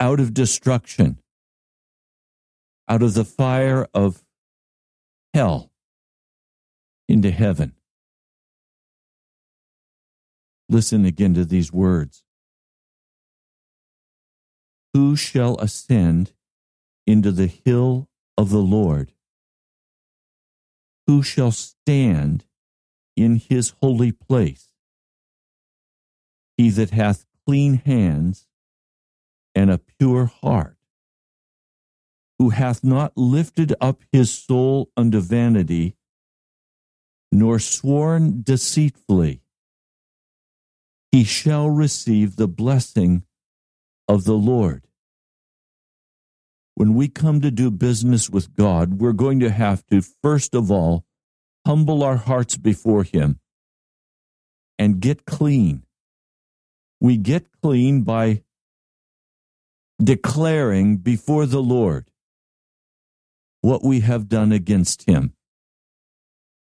out of destruction, out of the fire of hell into heaven. Listen again to these words. Who shall ascend into the hill of the Lord? Who shall stand in his holy place? He that hath clean hands and a pure heart, who hath not lifted up his soul unto vanity, nor sworn deceitfully, he shall receive the blessing of the Lord. When we come to do business with God, we're going to have to, first of all, humble our hearts before Him and get clean. We get clean by declaring before the Lord what we have done against Him.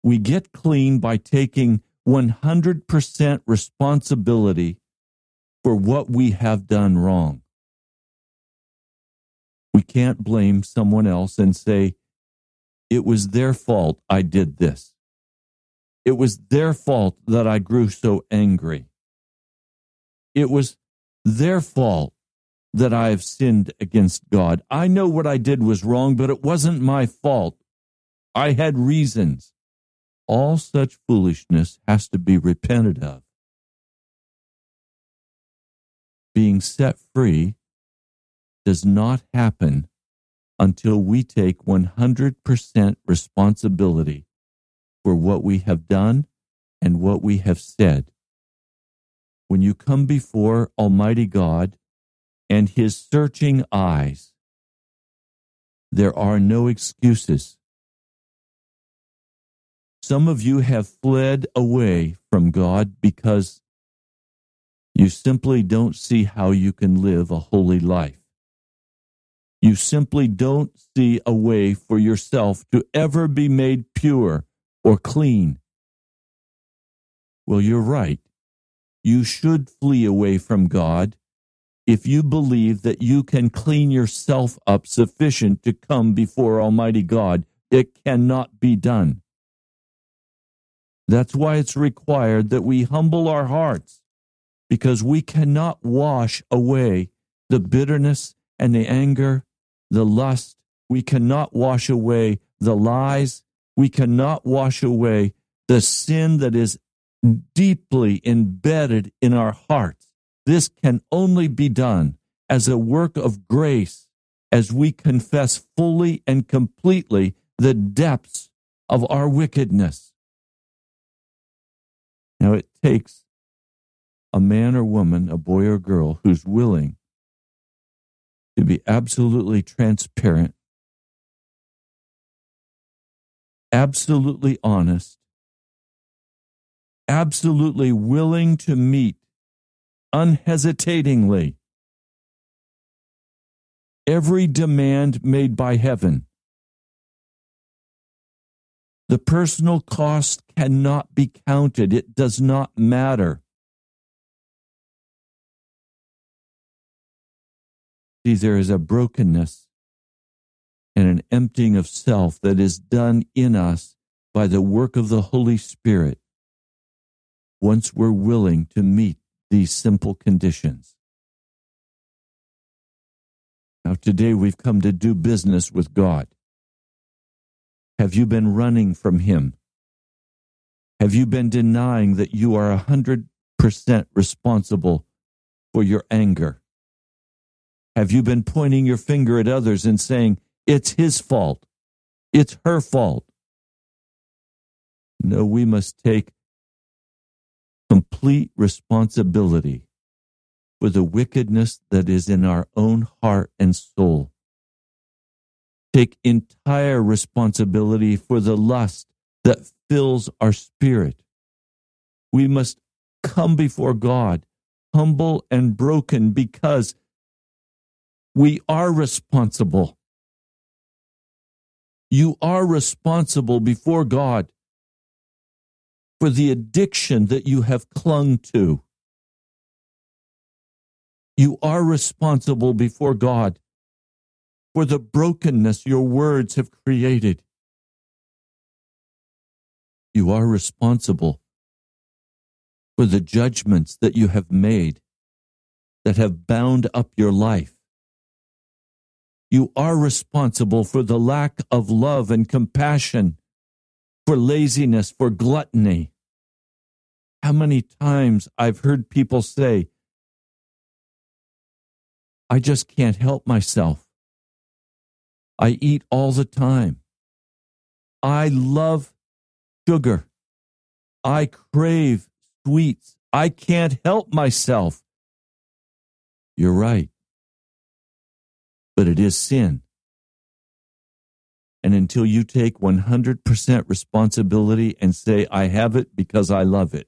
We get clean by taking 100% responsibility for what we have done wrong. We can't blame someone else and say, it was their fault I did this. It was their fault that I grew so angry. It was their fault that I have sinned against God. I know what I did was wrong, but it wasn't my fault. I had reasons. All such foolishness has to be repented of. Being set free does not happen until we take 100% responsibility for what we have done and what we have said. When you come before Almighty God and His searching eyes, there are no excuses. Some of you have fled away from God because you simply don't see how you can live a holy life. You simply don't see a way for yourself to ever be made pure or clean. Well, you're right. You should flee away from God if you believe that you can clean yourself up sufficient to come before Almighty God. It cannot be done. That's why it's required that we humble our hearts because we cannot wash away the bitterness and the anger, the lust. We cannot wash away the lies. We cannot wash away the sin that is deeply embedded in our hearts. This can only be done as a work of grace as we confess fully and completely the depths of our wickedness. Now, it takes a man or woman, a boy or girl, who's willing to be absolutely transparent, absolutely honest, absolutely willing to meet unhesitatingly every demand made by heaven. The personal cost cannot be counted. It does not matter. See, there is a brokenness and an emptying of self that is done in us by the work of the Holy Spirit once we're willing to meet these simple conditions. Now, today we've come to do business with God. Have you been running from Him? Have you been denying that you are 100% responsible for your anger? Have you been pointing your finger at others and saying, it's his fault? It's her fault? No, we must take complete responsibility for the wickedness that is in our own heart and soul. Take entire responsibility for the lust that fills our spirit. We must come before God humble and broken because we are responsible. You are responsible before God for the addiction that you have clung to. You are responsible before God for the brokenness your words have created. You are responsible for the judgments that you have made that have bound up your life. You are responsible for the lack of love and compassion, for laziness, for gluttony. How many times I've heard people say, I just can't help myself. I eat all the time. I love sugar. I crave sweets. I can't help myself. You're right. But it is sin. And until you take 100% responsibility and say, I have it because I love it,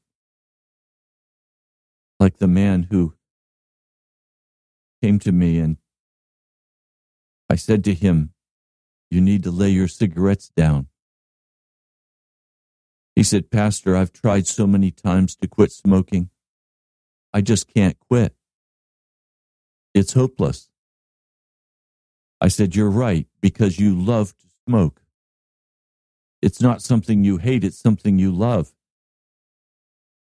like the man who came to me and I said to him, You need to lay your cigarettes down. He said, Pastor, I've tried so many times to quit smoking. I just can't quit. It's hopeless. I said, You're right, because you love to smoke. It's not something you hate, it's something you love.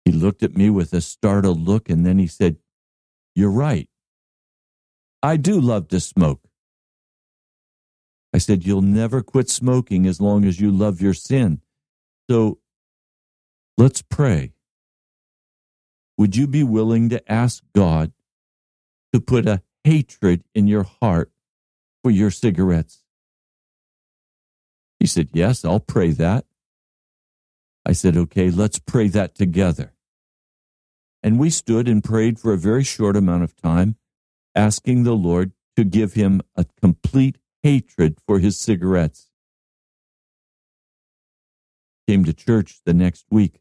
He looked at me with a startled look and then he said, You're right. I do love to smoke. I said, You'll never quit smoking as long as you love your sin. So let's pray. Would you be willing to ask God to put a hatred in your heart for your cigarettes? He said, Yes, I'll pray that. I said, Okay, let's pray that together. And we stood and prayed for a very short amount of time, asking the Lord to give him a complete hatred for his cigarettes. Came to church the next week.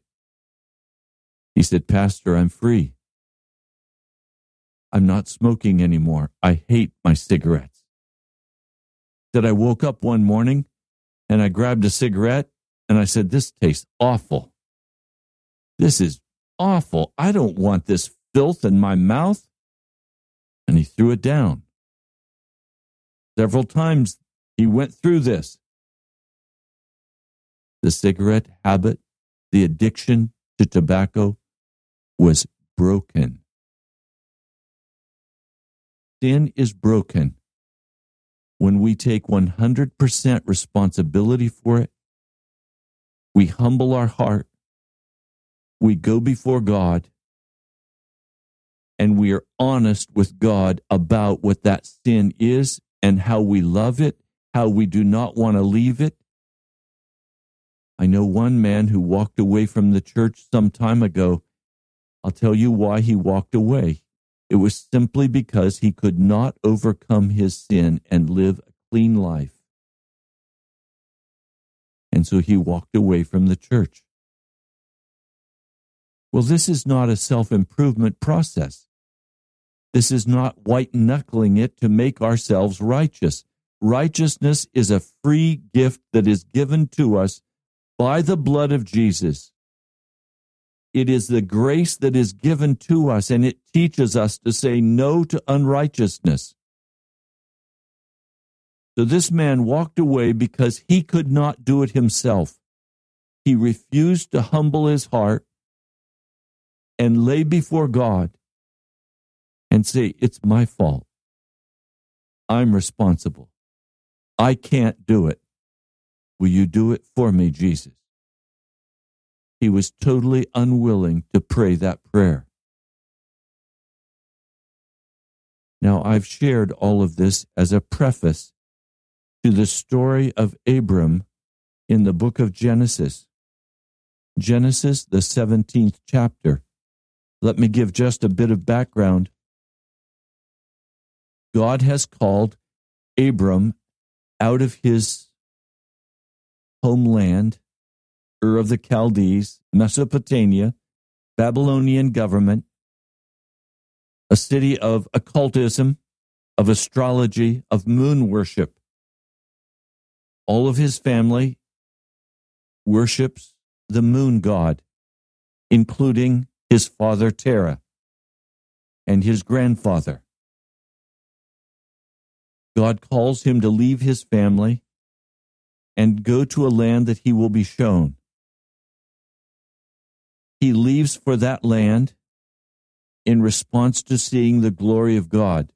He said, Pastor, I'm free. I'm not smoking anymore. I hate my cigarettes. That I woke up one morning and I grabbed a cigarette and I said, This tastes awful. This is awful. I don't want this filth in my mouth. And he threw it down. Several times he went through this. The cigarette habit, the addiction to tobacco was broken. Sin is broken when we take 100% responsibility for it. We humble our heart. We go before God and we are honest with God about what that sin is and how we love it, how we do not want to leave it. I know one man who walked away from the church some time ago. I'll tell you why he walked away. It was simply because he could not overcome his sin and live a clean life. And so he walked away from the church. Well, this is not a self improvement process. This is not white knuckling it to make ourselves righteous. Righteousness is a free gift that is given to us by the blood of Jesus. It is the grace that is given to us, and it teaches us to say no to unrighteousness. So this man walked away because he could not do it himself. He refused to humble his heart and lay before God and say, It's my fault. I'm responsible. I can't do it. Will you do it for me, Jesus? He was totally unwilling to pray that prayer. Now, I've shared all of this as a preface to the story of Abram in the book of Genesis. Genesis, the 17th chapter. Let me give just a bit of background. God has called Abram out of his homeland Ur of the Chaldees, Mesopotamia, Babylonian government, a city of occultism, of astrology, of moon worship. All of his family worships the moon god, including his father Terah and his grandfather. God calls him to leave his family and go to a land that he will be shown. He leaves for that land in response to seeing the glory of God,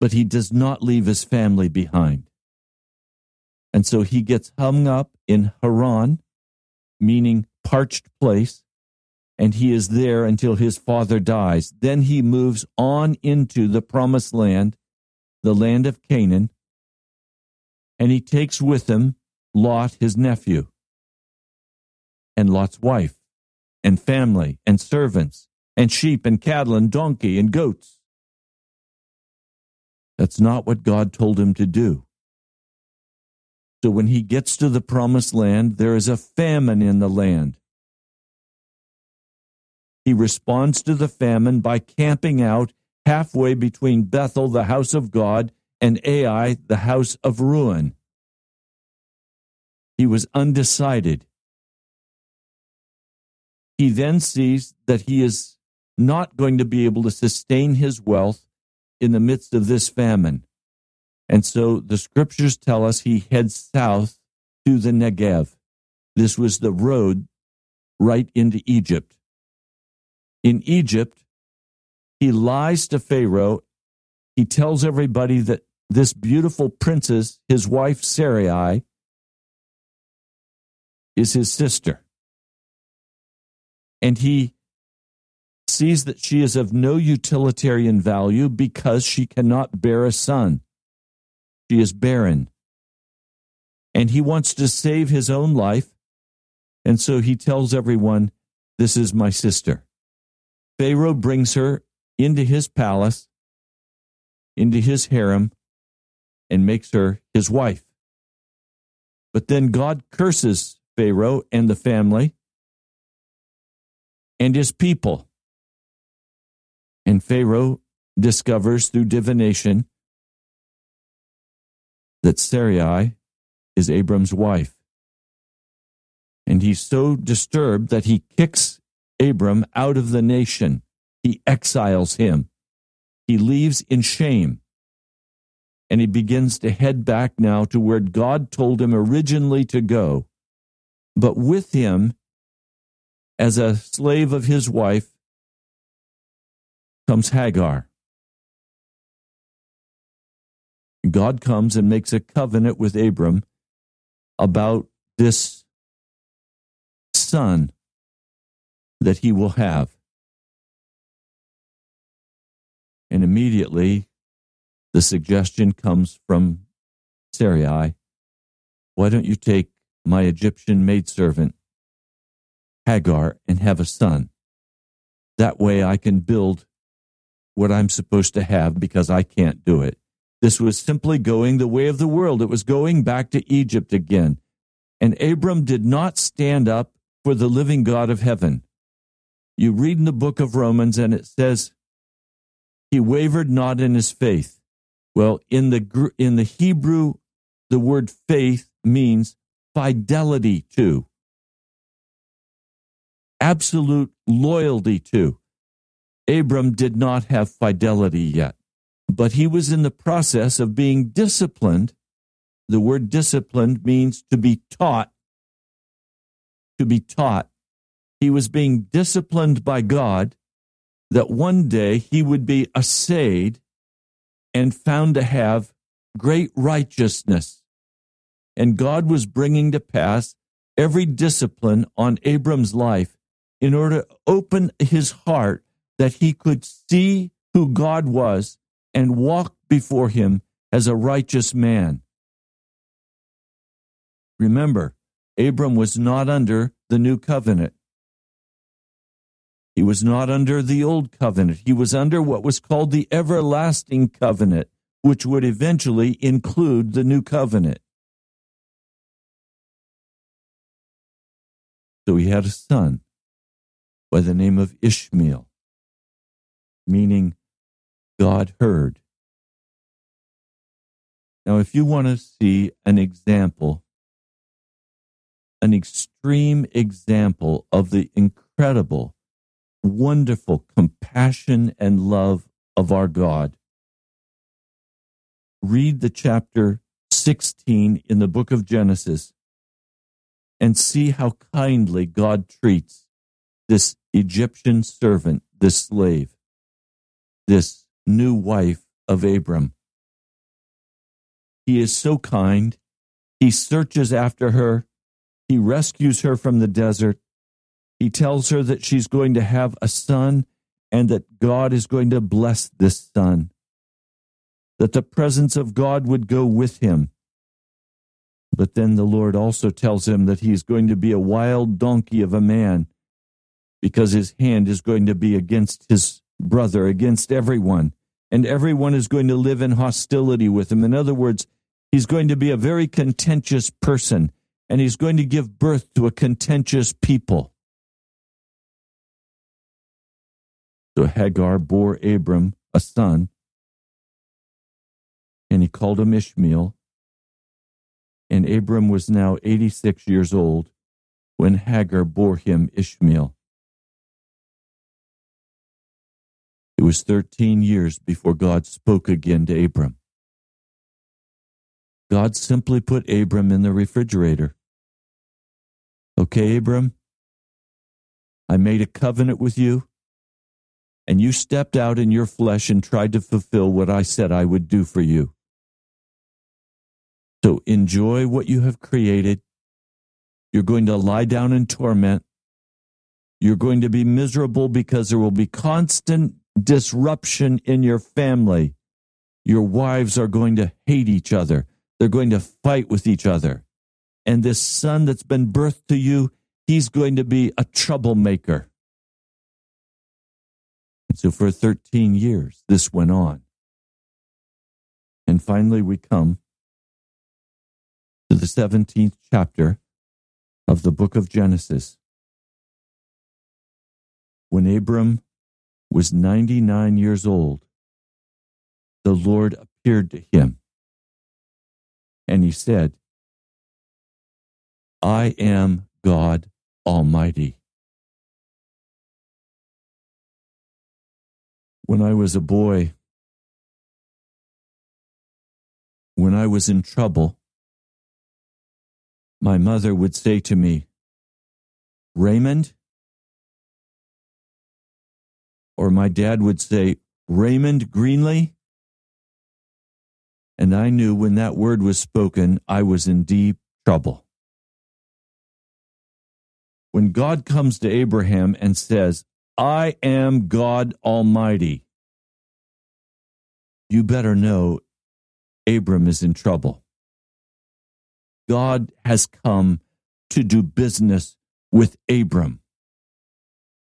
but he does not leave his family behind. And so he gets hung up in Haran, meaning parched place, and he is there until his father dies. Then he moves on into the promised land, the land of Canaan, and he takes with him Lot, his nephew, and Lot's wife, and family, and servants, and sheep, and cattle, and donkey, and goats. That's not what God told him to do. So when he gets to the promised land, there is a famine in the land. He responds to the famine by camping out halfway between Bethel, the house of God, and Ai, the house of ruin. He was undecided. He then sees that he is not going to be able to sustain his wealth in the midst of this famine. And so the scriptures tell us he heads south to the Negev. This was the road right into Egypt in Egypt, he lies to Pharaoh. He tells everybody that this beautiful princess, his wife Sarai, is his sister. And he sees that she is of no utilitarian value because she cannot bear a son. She is barren. And he wants to save his own life. And so he tells everyone, This is my sister. Pharaoh brings her into his palace, into his harem, and makes her his wife. But then God curses Pharaoh and the family and his people. And Pharaoh discovers through divination that Sarai is Abram's wife. And he's so disturbed that he kicks Abram out of the nation. He exiles him. He leaves in shame. And he begins to head back now to where God told him originally to go. But with him, as a slave of his wife, comes Hagar. God comes and makes a covenant with Abram about this son that he will have. And immediately the suggestion comes from Sarai why don't you take my Egyptian maidservant, Hagar, and have a son? That way I can build what I'm supposed to have because I can't do it. This was simply going the way of the world. It was going back to Egypt again. And Abram did not stand up for the living God of heaven. You read in the book of Romans and it says, he wavered not in his faith. Well, in the, in the Hebrew, the word faith means fidelity to, absolute loyalty to. Abram did not have fidelity yet, but he was in the process of being disciplined. The word disciplined means to be taught, to be taught he was being disciplined by God, that one day he would be assayed and found to have great righteousness. And God was bringing to pass every discipline on Abram's life in order to open his heart that he could see who God was and walk before him as a righteous man. Remember, Abram was not under the new covenant. He was not under the old covenant. He was under what was called the everlasting covenant, which would eventually include the new covenant. So he had a son by the name of Ishmael, meaning God heard. Now, if you want to see an example, an extreme example of the incredible wonderful compassion and love of our God. read the chapter 16 in the book of Genesis and see how kindly God treats this Egyptian servant, this slave, this new wife of Abram. He is so kind. He searches after her. He rescues her from the desert. He tells her that she's going to have a son and that God is going to bless this son, that the presence of God would go with him. But then the Lord also tells him that he's going to be a wild donkey of a man because his hand is going to be against his brother, against everyone, and everyone is going to live in hostility with him. In other words, he's going to be a very contentious person, and he's going to give birth to a contentious people. So Hagar bore Abram a son, and he called him Ishmael. And Abram was now 86 years old when Hagar bore him Ishmael. It was 13 years before God spoke again to Abram. God simply put Abram in the refrigerator. Okay, Abram, I made a covenant with you, and you stepped out in your flesh and tried to fulfill what I said I would do for you. So enjoy what you have created. You're going to lie down in torment. You're going to be miserable because there will be constant disruption in your family. Your wives are going to hate each other. They're going to fight with each other. And this son that's been birthed to you, he's going to be a troublemaker. So for 13 years, this went on. And finally, we come to the 17th chapter of the book of Genesis. When Abram was 99 years old, the Lord appeared to him. And he said, I am God Almighty. When I was a boy, when I was in trouble, my mother would say to me, Raymond, or my dad would say, Raymond Greenlee. And I knew when that word was spoken, I was in deep trouble. When God comes to Abraham and says, I am God Almighty, you better know Abram is in trouble. God has come to do business with Abram.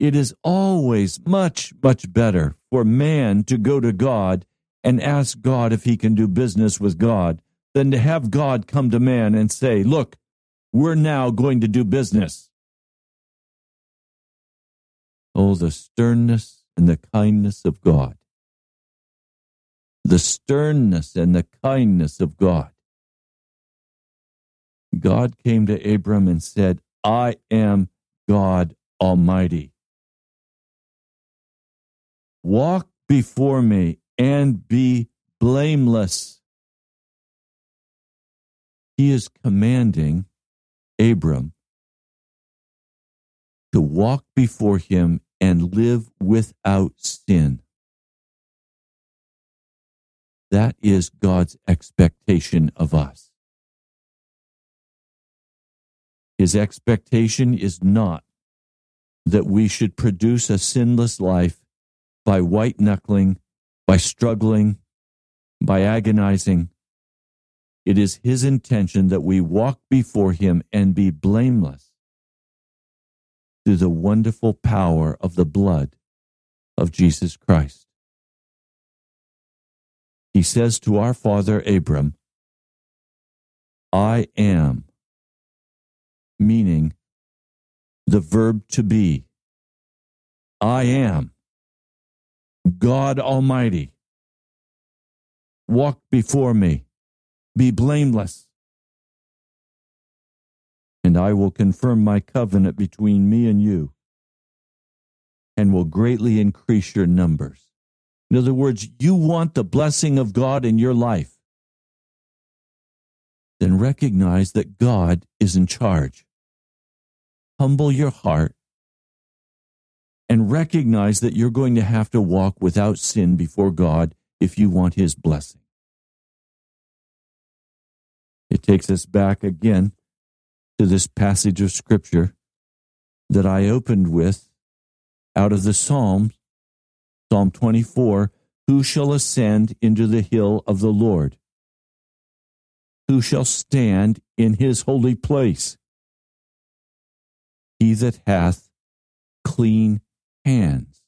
It is always much, much better for man to go to God and ask God if he can do business with God than to have God come to man and say, Look, we're now going to do business. Oh, the sternness and the kindness of God. The sternness and the kindness of God. God came to Abram and said, I am God Almighty. Walk before me and be blameless. He is commanding Abram to walk before him and live without sin. That is God's expectation of us. His expectation is not that we should produce a sinless life by white knuckling, by struggling, by agonizing. It is His intention that we walk before Him and be blameless through the wonderful power of the blood of Jesus Christ. He says to our father Abram, I am, meaning the verb to be. I am. God Almighty. Walk before me, be blameless, and I will confirm my covenant between me and you, and will greatly increase your numbers. In other words, you want the blessing of God in your life. then recognize that God is in charge. Humble your heart and recognize that you're going to have to walk without sin before God if you want His blessing. It takes us back again to this passage of Scripture that I opened with out of the Psalms, Psalm 24 Who shall ascend into the hill of the Lord? Who shall stand in his holy place? He that hath clean hands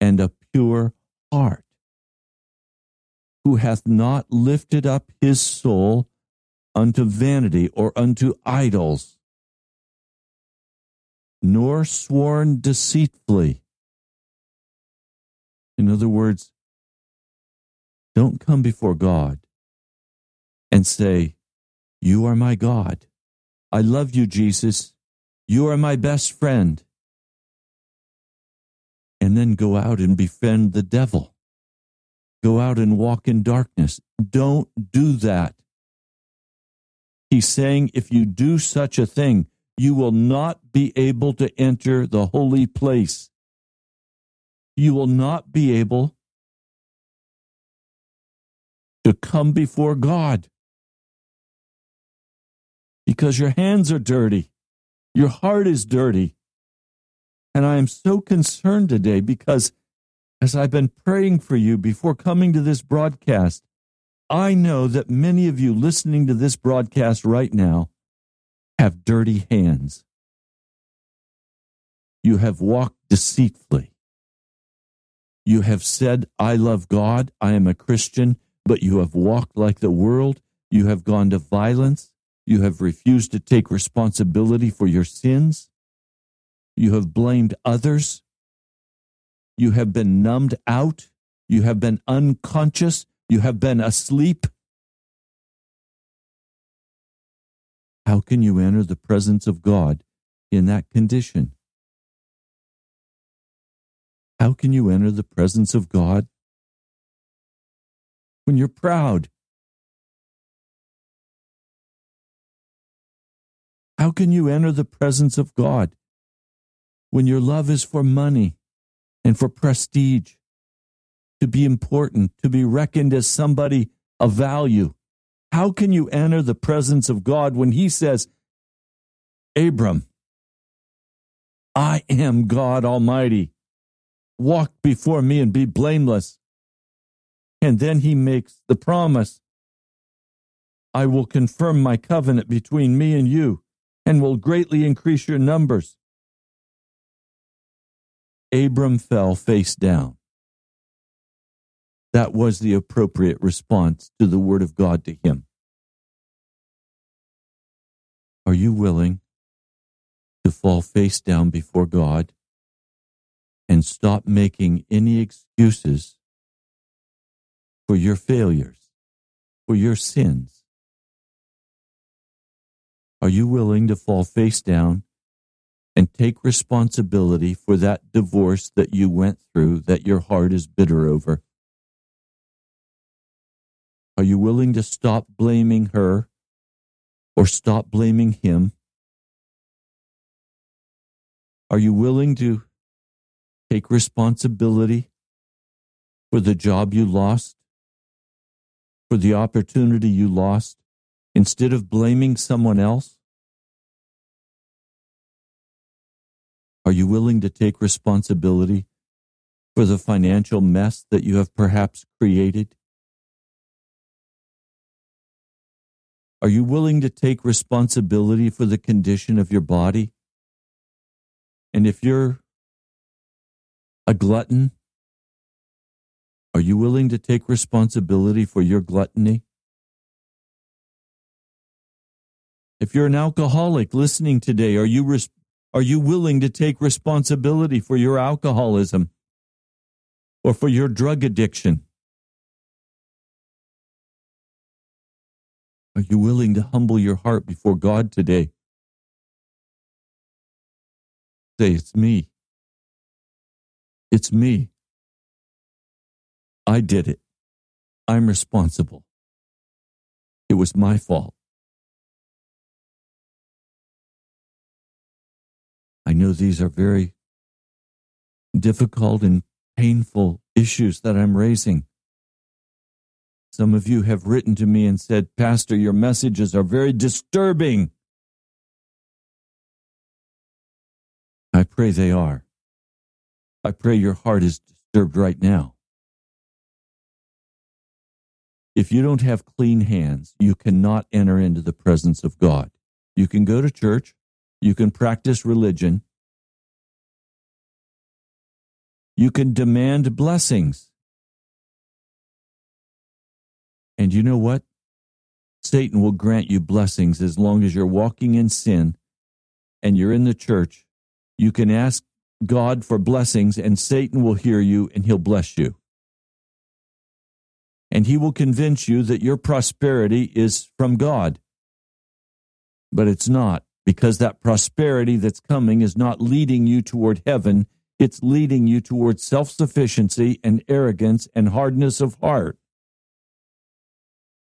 and a pure heart, who hath not lifted up his soul unto vanity or unto idols, nor sworn deceitfully. In other words, don't come before God and say, You are my God. I love you, Jesus. You are my best friend. And then go out and befriend the devil. Go out and walk in darkness. Don't do that. He's saying if you do such a thing, you will not be able to enter the holy place. You will not be able to come before God because your hands are dirty, your heart is dirty. And I am so concerned today because as I've been praying for you before coming to this broadcast, I know that many of you listening to this broadcast right now have dirty hands. You have walked deceitfully. You have said, I love God, I am a Christian, but you have walked like the world. You have gone to violence. You have refused to take responsibility for your sins. You have blamed others. You have been numbed out. You have been unconscious. You have been asleep. How can you enter the presence of God in that condition? How can you enter the presence of God when you're proud? How can you enter the presence of God when your love is for money and for prestige? To be important, to be reckoned as somebody of value. How can you enter the presence of God when He says, Abram, I am God Almighty. Walk before me and be blameless. And then He makes the promise I will confirm my covenant between me and you and will greatly increase your numbers. Abram fell face down. That was the appropriate response to the Word of God to him. Are you willing to fall face down before God and stop making any excuses for your failures, for your sins? Are you willing to fall face down and take responsibility for that divorce that you went through that your heart is bitter over? Are you willing to stop blaming her or stop blaming him? Are you willing to take responsibility for the job you lost, for the opportunity you lost, instead of blaming someone else? Are you willing to take responsibility for the financial mess that you have perhaps created? Are you willing to take responsibility for the condition of your body? And if you're a glutton, are you willing to take responsibility for your gluttony? If you're an alcoholic listening today, are you res- are you willing to take responsibility for your alcoholism or for your drug addiction? Are you willing to humble your heart before God today? Say, It's me. It's me. I did it. I'm responsible. It was my fault. I know these are very difficult and painful issues that I'm raising. Some of you have written to me and said, Pastor, your messages are very disturbing. I pray they are. I pray your heart is disturbed right now. If you don't have clean hands, you cannot enter into the presence of God. You can go to church, you can practice religion, you can demand blessings. And you know what? Satan will grant you blessings as long as you're walking in sin and you're in the church. You can ask God for blessings, and Satan will hear you and he'll bless you. And he will convince you that your prosperity is from God. But it's not, because that prosperity that's coming is not leading you toward heaven. It's leading you toward self sufficiency and arrogance and hardness of heart.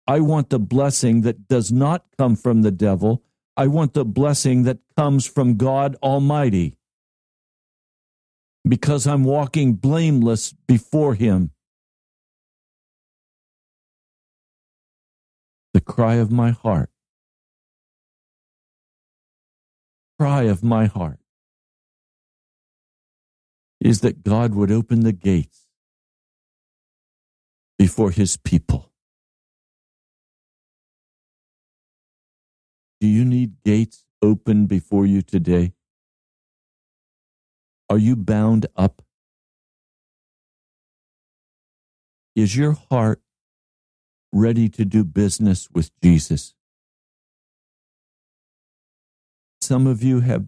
I want the blessing that does not come from the devil. I want the blessing that comes from God Almighty because I'm walking blameless before Him. The cry of my heart, cry of my heart is that God would open the gates before His people. Do you need gates open before you today? Are you bound up? Is your heart ready to do business with Jesus? Some of you have,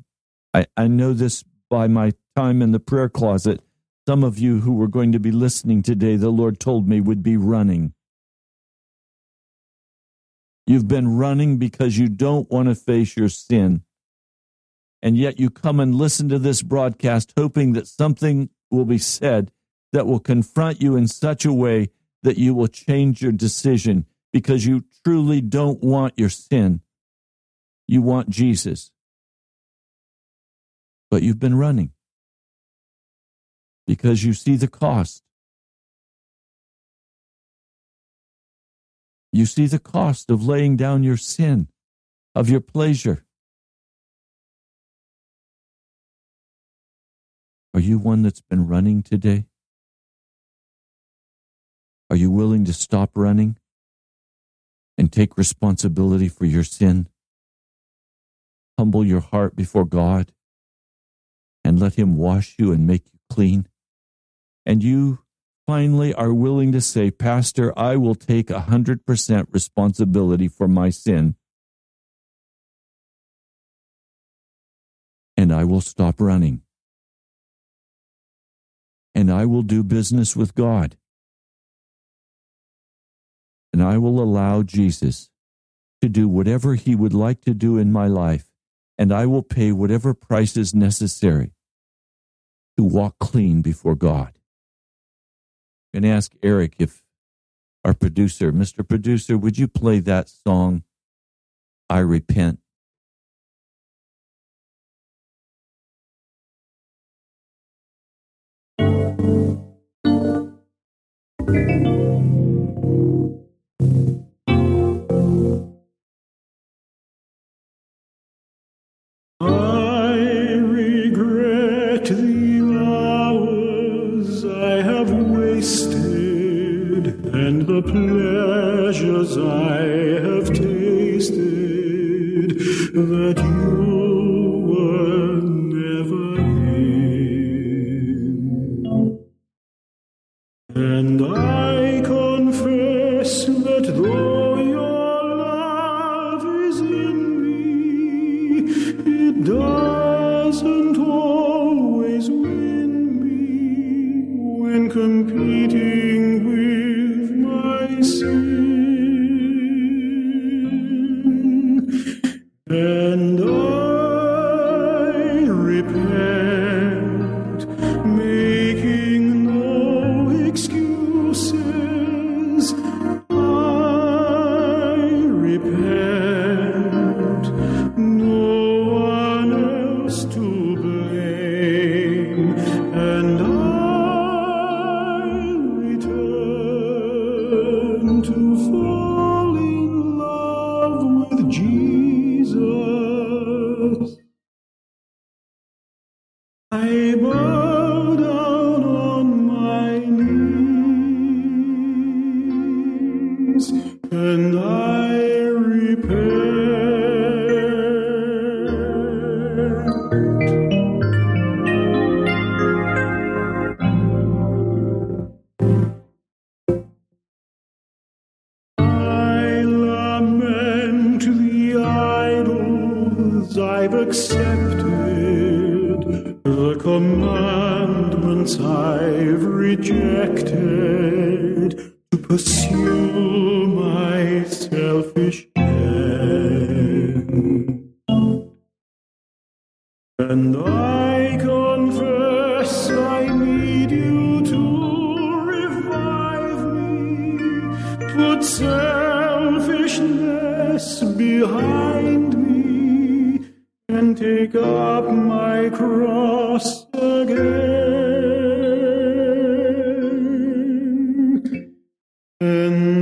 I, I know this by my time in the prayer closet. Some of you who were going to be listening today, the Lord told me would be running. You've been running because you don't want to face your sin and yet you come and listen to this broadcast hoping that something will be said that will confront you in such a way that you will change your decision because you truly don't want your sin. You want Jesus. But you've been running because you see the cost. You see the cost of laying down your sin, of your pleasure, Are you one that's been running today? Are you willing to stop running and take responsibility for your sin? Humble your heart before God and let Him wash you and make you clean. And you finally are willing to say, Pastor, I will take 100% responsibility for my sin. And I will stop running and I will do business with God. And I will allow Jesus to do whatever he would like to do in my life, and I will pay whatever price is necessary to walk clean before God. I'm going to ask Eric if our producer, Mr. Producer, would you play that song, I Repent? Pleasures I have tasted that and take up my cross again. And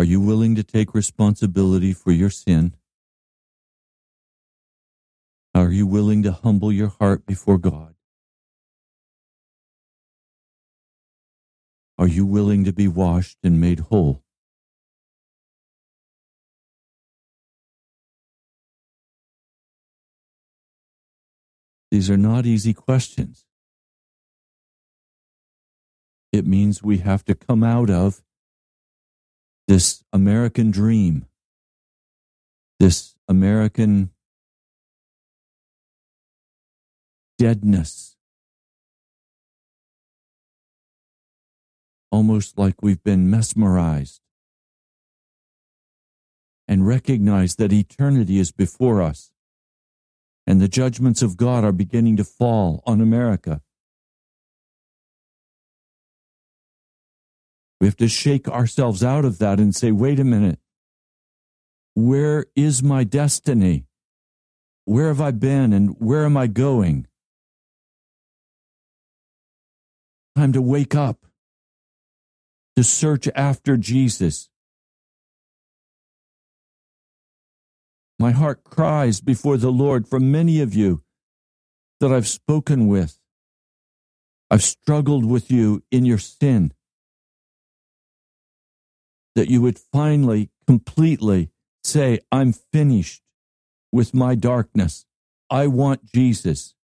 Are you willing to take responsibility for your sin? Are you willing to humble your heart before God? Are you willing to be washed and made whole? These are not easy questions. It means we have to come out of this American dream, this American deadness, almost like we've been mesmerized, and recognize that eternity is before us and the judgments of God are beginning to fall on America. We have to shake ourselves out of that and say, wait a minute. Where is my destiny? Where have I been and where am I going? Time to wake up, to search after Jesus. My heart cries before the Lord for many of you that I've spoken with. I've struggled with you in your sin that you would finally, completely say, I'm finished with my darkness. I want Jesus.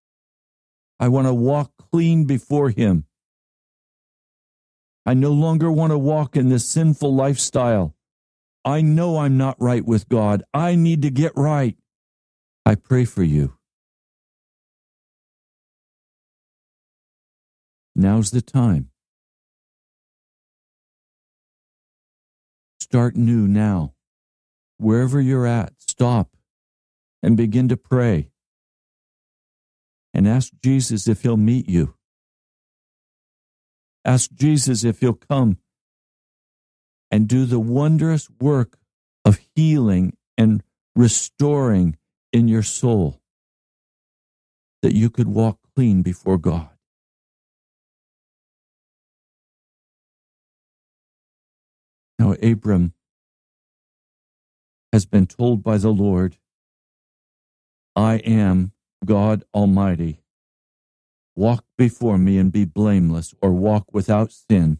I want to walk clean before Him. I no longer want to walk in this sinful lifestyle. I know I'm not right with God. I need to get right. I pray for you. Now's the time. Start new now. Wherever you're at, stop and begin to pray. And ask Jesus if he'll meet you. Ask Jesus if he'll come and do the wondrous work of healing and restoring in your soul that you could walk clean before God. Now, Abram has been told by the Lord, I am God Almighty. Walk before me and be blameless, or walk without sin.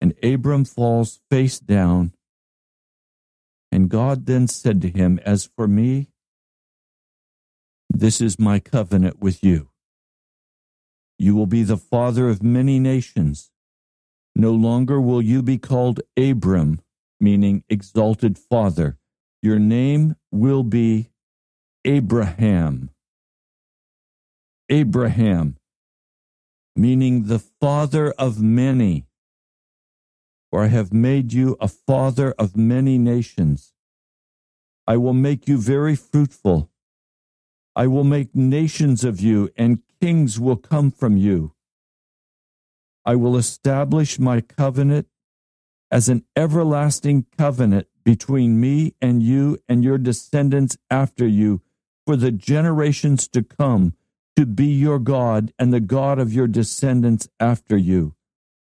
And Abram falls face down. And God then said to him, As for me, this is my covenant with you. You will be the father of many nations. No longer will you be called Abram, meaning exalted father. Your name will be Abraham. Abraham, meaning the father of many. For I have made you a father of many nations. I will make you very fruitful. I will make nations of you, and kings will come from you. I will establish my covenant as an everlasting covenant between me and you and your descendants after you for the generations to come to be your God and the God of your descendants after you.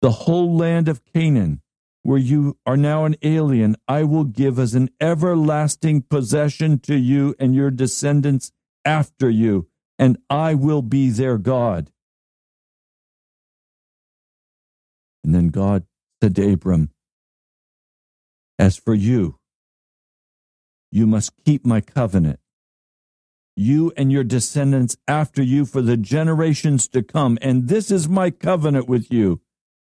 The whole land of Canaan, where you are now an alien, I will give as an everlasting possession to you and your descendants after you, and I will be their God. And then God said to Abram, As for you, you must keep my covenant, you and your descendants after you for the generations to come. And this is my covenant with you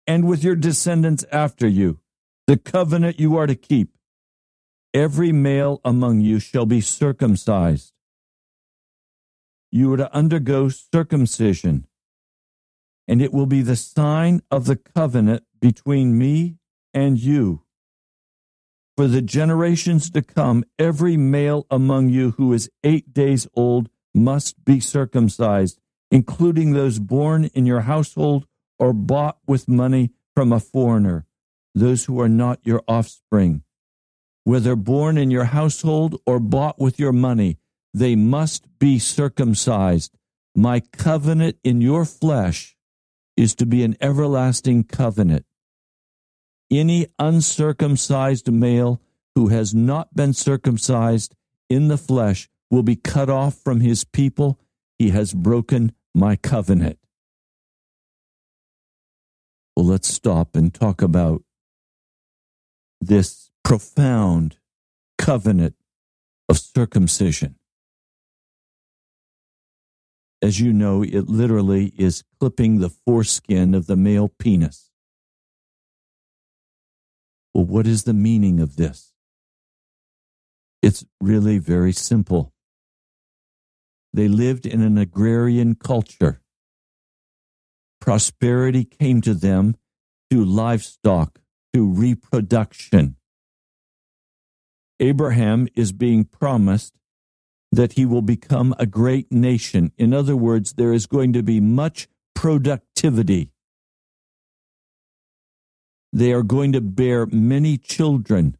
and with your descendants after you, the covenant you are to keep. Every male among you shall be circumcised. You are to undergo circumcision and it will be the sign of the covenant between me and you. For the generations to come, every male among you who is eight days old must be circumcised, including those born in your household or bought with money from a foreigner, those who are not your offspring. Whether born in your household or bought with your money, they must be circumcised. My covenant in your flesh is to be an everlasting covenant. Any uncircumcised male who has not been circumcised in the flesh will be cut off from his people. He has broken my covenant. Well, let's stop and talk about this profound covenant of circumcision. As you know, it literally is clipping the foreskin of the male penis. Well, what is the meaning of this? It's really very simple. They lived in an agrarian culture. Prosperity came to them through livestock, through reproduction. Abraham is being promised that he will become a great nation. In other words, there is going to be much productivity. They are going to bear many children.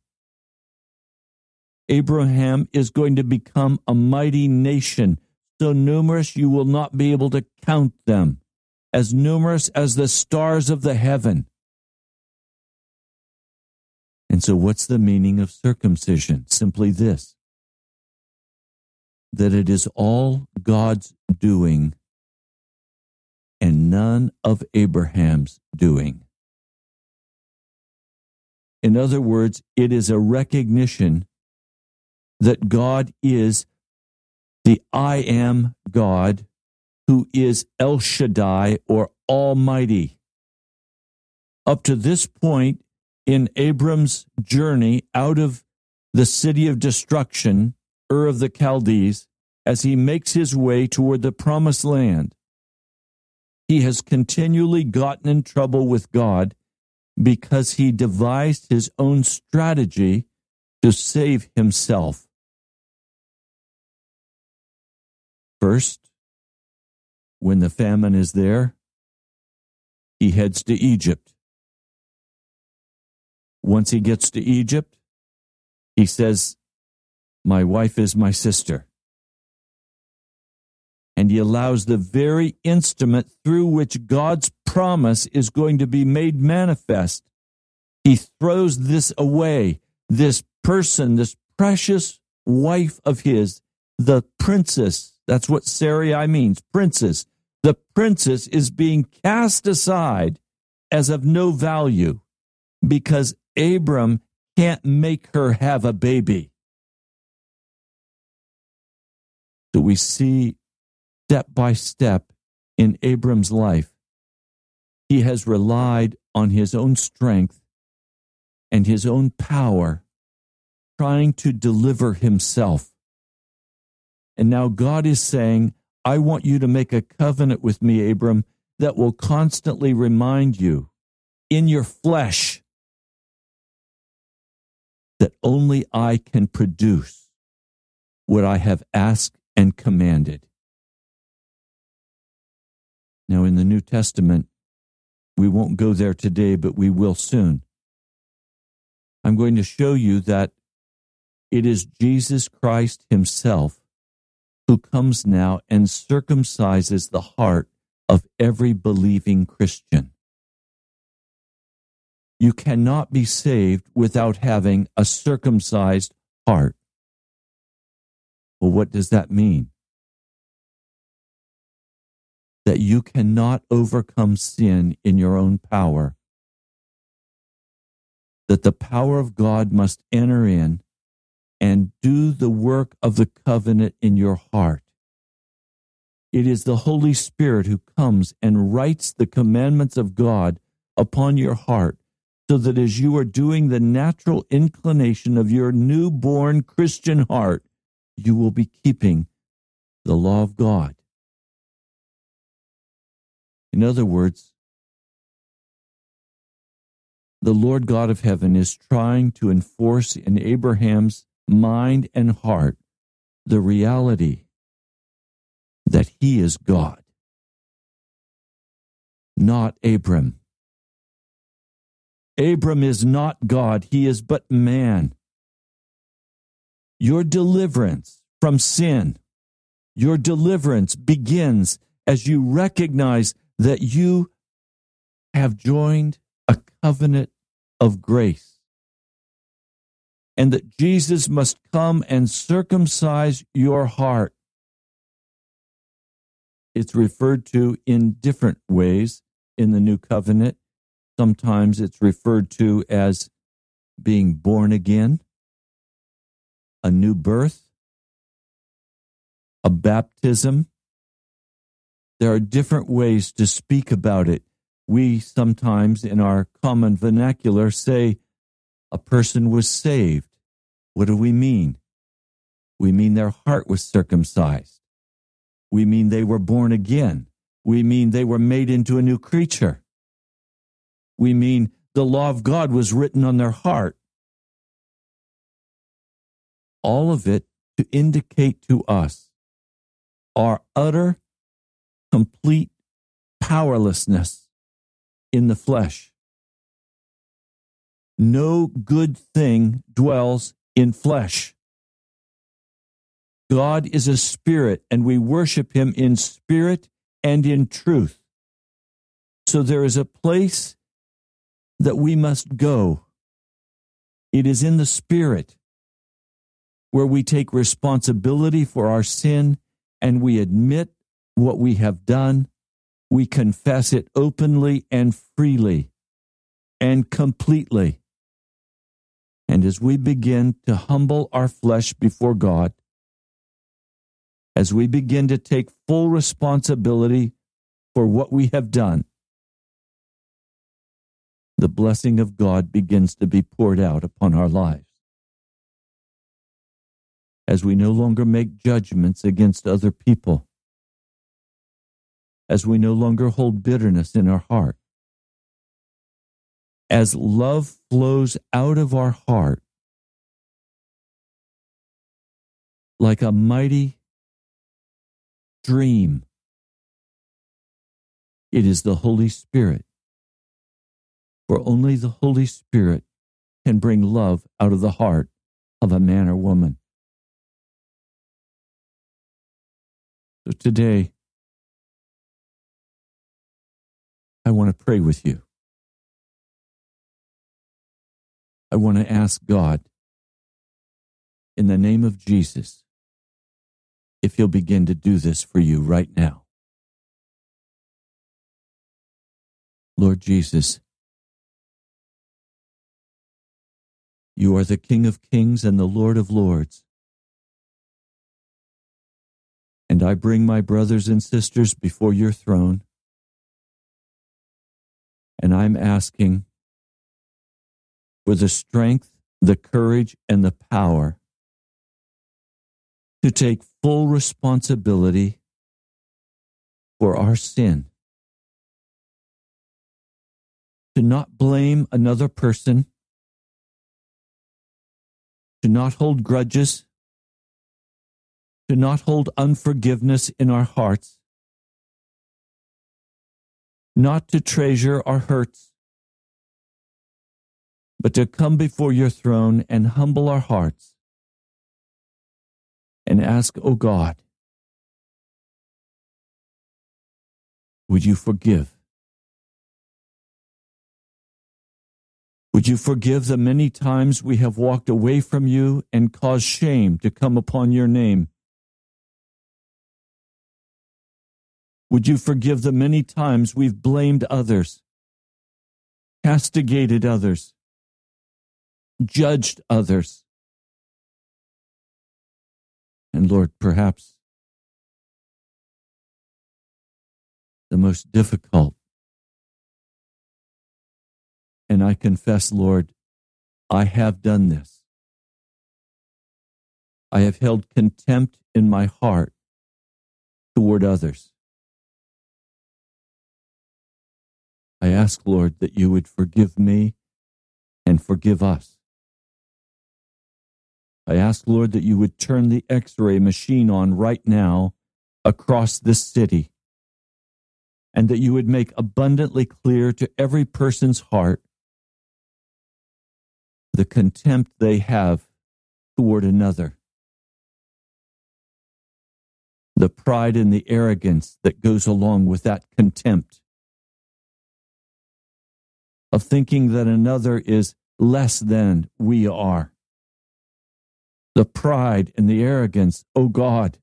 Abraham is going to become a mighty nation, so numerous you will not be able to count them, as numerous as the stars of the heaven. And so, what's the meaning of circumcision? Simply this that it is all God's doing and none of Abraham's doing. In other words, it is a recognition that God is the I am God who is El Shaddai or Almighty. Up to this point in Abram's journey out of the city of destruction, Ur of the Chaldees, as he makes his way toward the promised land, he has continually gotten in trouble with God because he devised his own strategy to save himself. First, when the famine is there, he heads to Egypt. Once he gets to Egypt, he says, My wife is my sister. And he allows the very instrument through which God's promise is going to be made manifest. He throws this away, this person, this precious wife of his, the princess. That's what Sarai means, princess. The princess is being cast aside as of no value because Abram can't make her have a baby. So we see step by step in Abram's life, he has relied on his own strength and his own power, trying to deliver himself. And now God is saying, I want you to make a covenant with me, Abram, that will constantly remind you in your flesh that only I can produce what I have asked and commanded. Now, in the New Testament, we won't go there today, but we will soon. I'm going to show you that it is Jesus Christ Himself who comes now and circumcises the heart of every believing Christian. You cannot be saved without having a circumcised heart. Well, what does that mean? That you cannot overcome sin in your own power. That the power of God must enter in and do the work of the covenant in your heart. It is the Holy Spirit who comes and writes the commandments of God upon your heart so that as you are doing the natural inclination of your newborn Christian heart, you will be keeping the law of God. In other words, the Lord God of heaven is trying to enforce in Abraham's mind and heart the reality that he is God, not Abram. Abram is not God, he is but man. Your deliverance from sin, your deliverance begins as you recognize that you have joined a covenant of grace and that Jesus must come and circumcise your heart. It's referred to in different ways in the new covenant. Sometimes it's referred to as being born again, a new birth, a baptism. There are different ways to speak about it. We sometimes, in our common vernacular, say a person was saved. What do we mean? We mean their heart was circumcised. We mean they were born again. We mean they were made into a new creature we mean the law of God was written on their heart. All of it to indicate to us our utter, complete powerlessness in the flesh. No good thing dwells in flesh. God is a spirit, and we worship him in spirit and in truth. So there is a place that we must go. It is in the Spirit where we take responsibility for our sin and we admit what we have done. We confess it openly and freely and completely. And as we begin to humble our flesh before God, as we begin to take full responsibility for what we have done, the blessing of God begins to be poured out upon our lives. As we no longer make judgments against other people, as we no longer hold bitterness in our heart, as love flows out of our heart like a mighty dream, it is the Holy Spirit For only the Holy Spirit can bring love out of the heart of a man or woman. Today, I want to pray with you. I want to ask God, in the name of Jesus, if He'll begin to do this for you right now. Lord Jesus, you are the King of kings and the Lord of lords. And I bring my brothers and sisters before your throne. And I'm asking for the strength, the courage, and the power to take full responsibility for our sin, to not blame another person, to not hold grudges, to not hold unforgiveness in our hearts, not to treasure our hurts, but to come before your throne and humble our hearts and ask, O oh God, would you forgive? Would you forgive the many times we have walked away from you and caused shame to come upon your name? Would you forgive the many times we've blamed others, castigated others, judged others? And Lord, perhaps the most difficult. And I confess, Lord, I have done this. I have held contempt in my heart toward others. I ask, Lord, that you would forgive me and forgive us. I ask, Lord, that you would turn the x ray machine on right now across this city, and that you would make abundantly clear to every person's heart the contempt they have toward another, the pride and the arrogance that goes along with that contempt, of thinking that another is less than we are the pride and the arrogance. Oh God,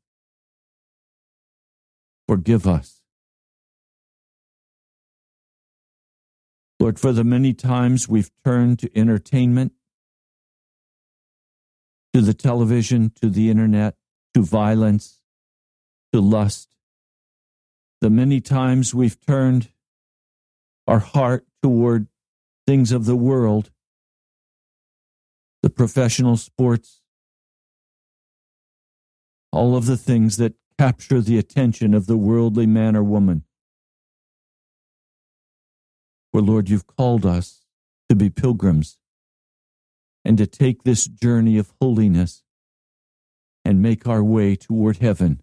forgive us. Lord, for the many times we've turned to entertainment, to the television, to the internet, to violence, to lust, the many times we've turned our heart toward things of the world, the professional sports, all of the things that capture the attention of the worldly man or woman. For Lord, you've called us to be pilgrims and to take this journey of holiness and make our way toward heaven.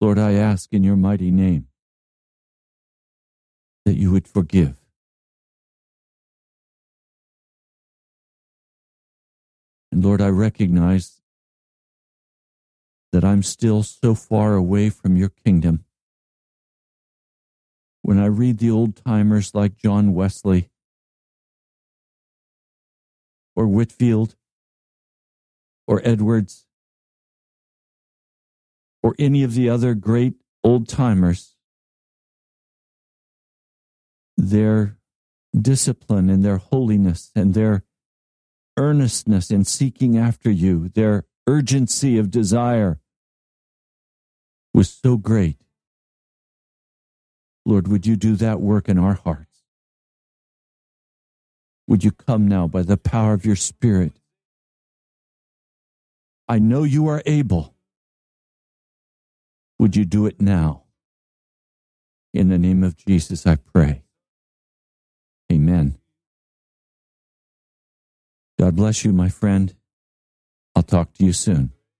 Lord, I ask in your mighty name that you would forgive. And Lord, I recognize that I'm still so far away from your kingdom. When I read the old timers like John Wesley or Whitefield or Edwards or any of the other great old timers, their discipline and their holiness and their earnestness in seeking after you, their urgency of desire was so great. Lord, would you do that work in our hearts? Would you come now by the power of your Spirit? I know you are able. Would you do it now? In the name of Jesus, I pray. Amen. God bless you, my friend. I'll talk to you soon.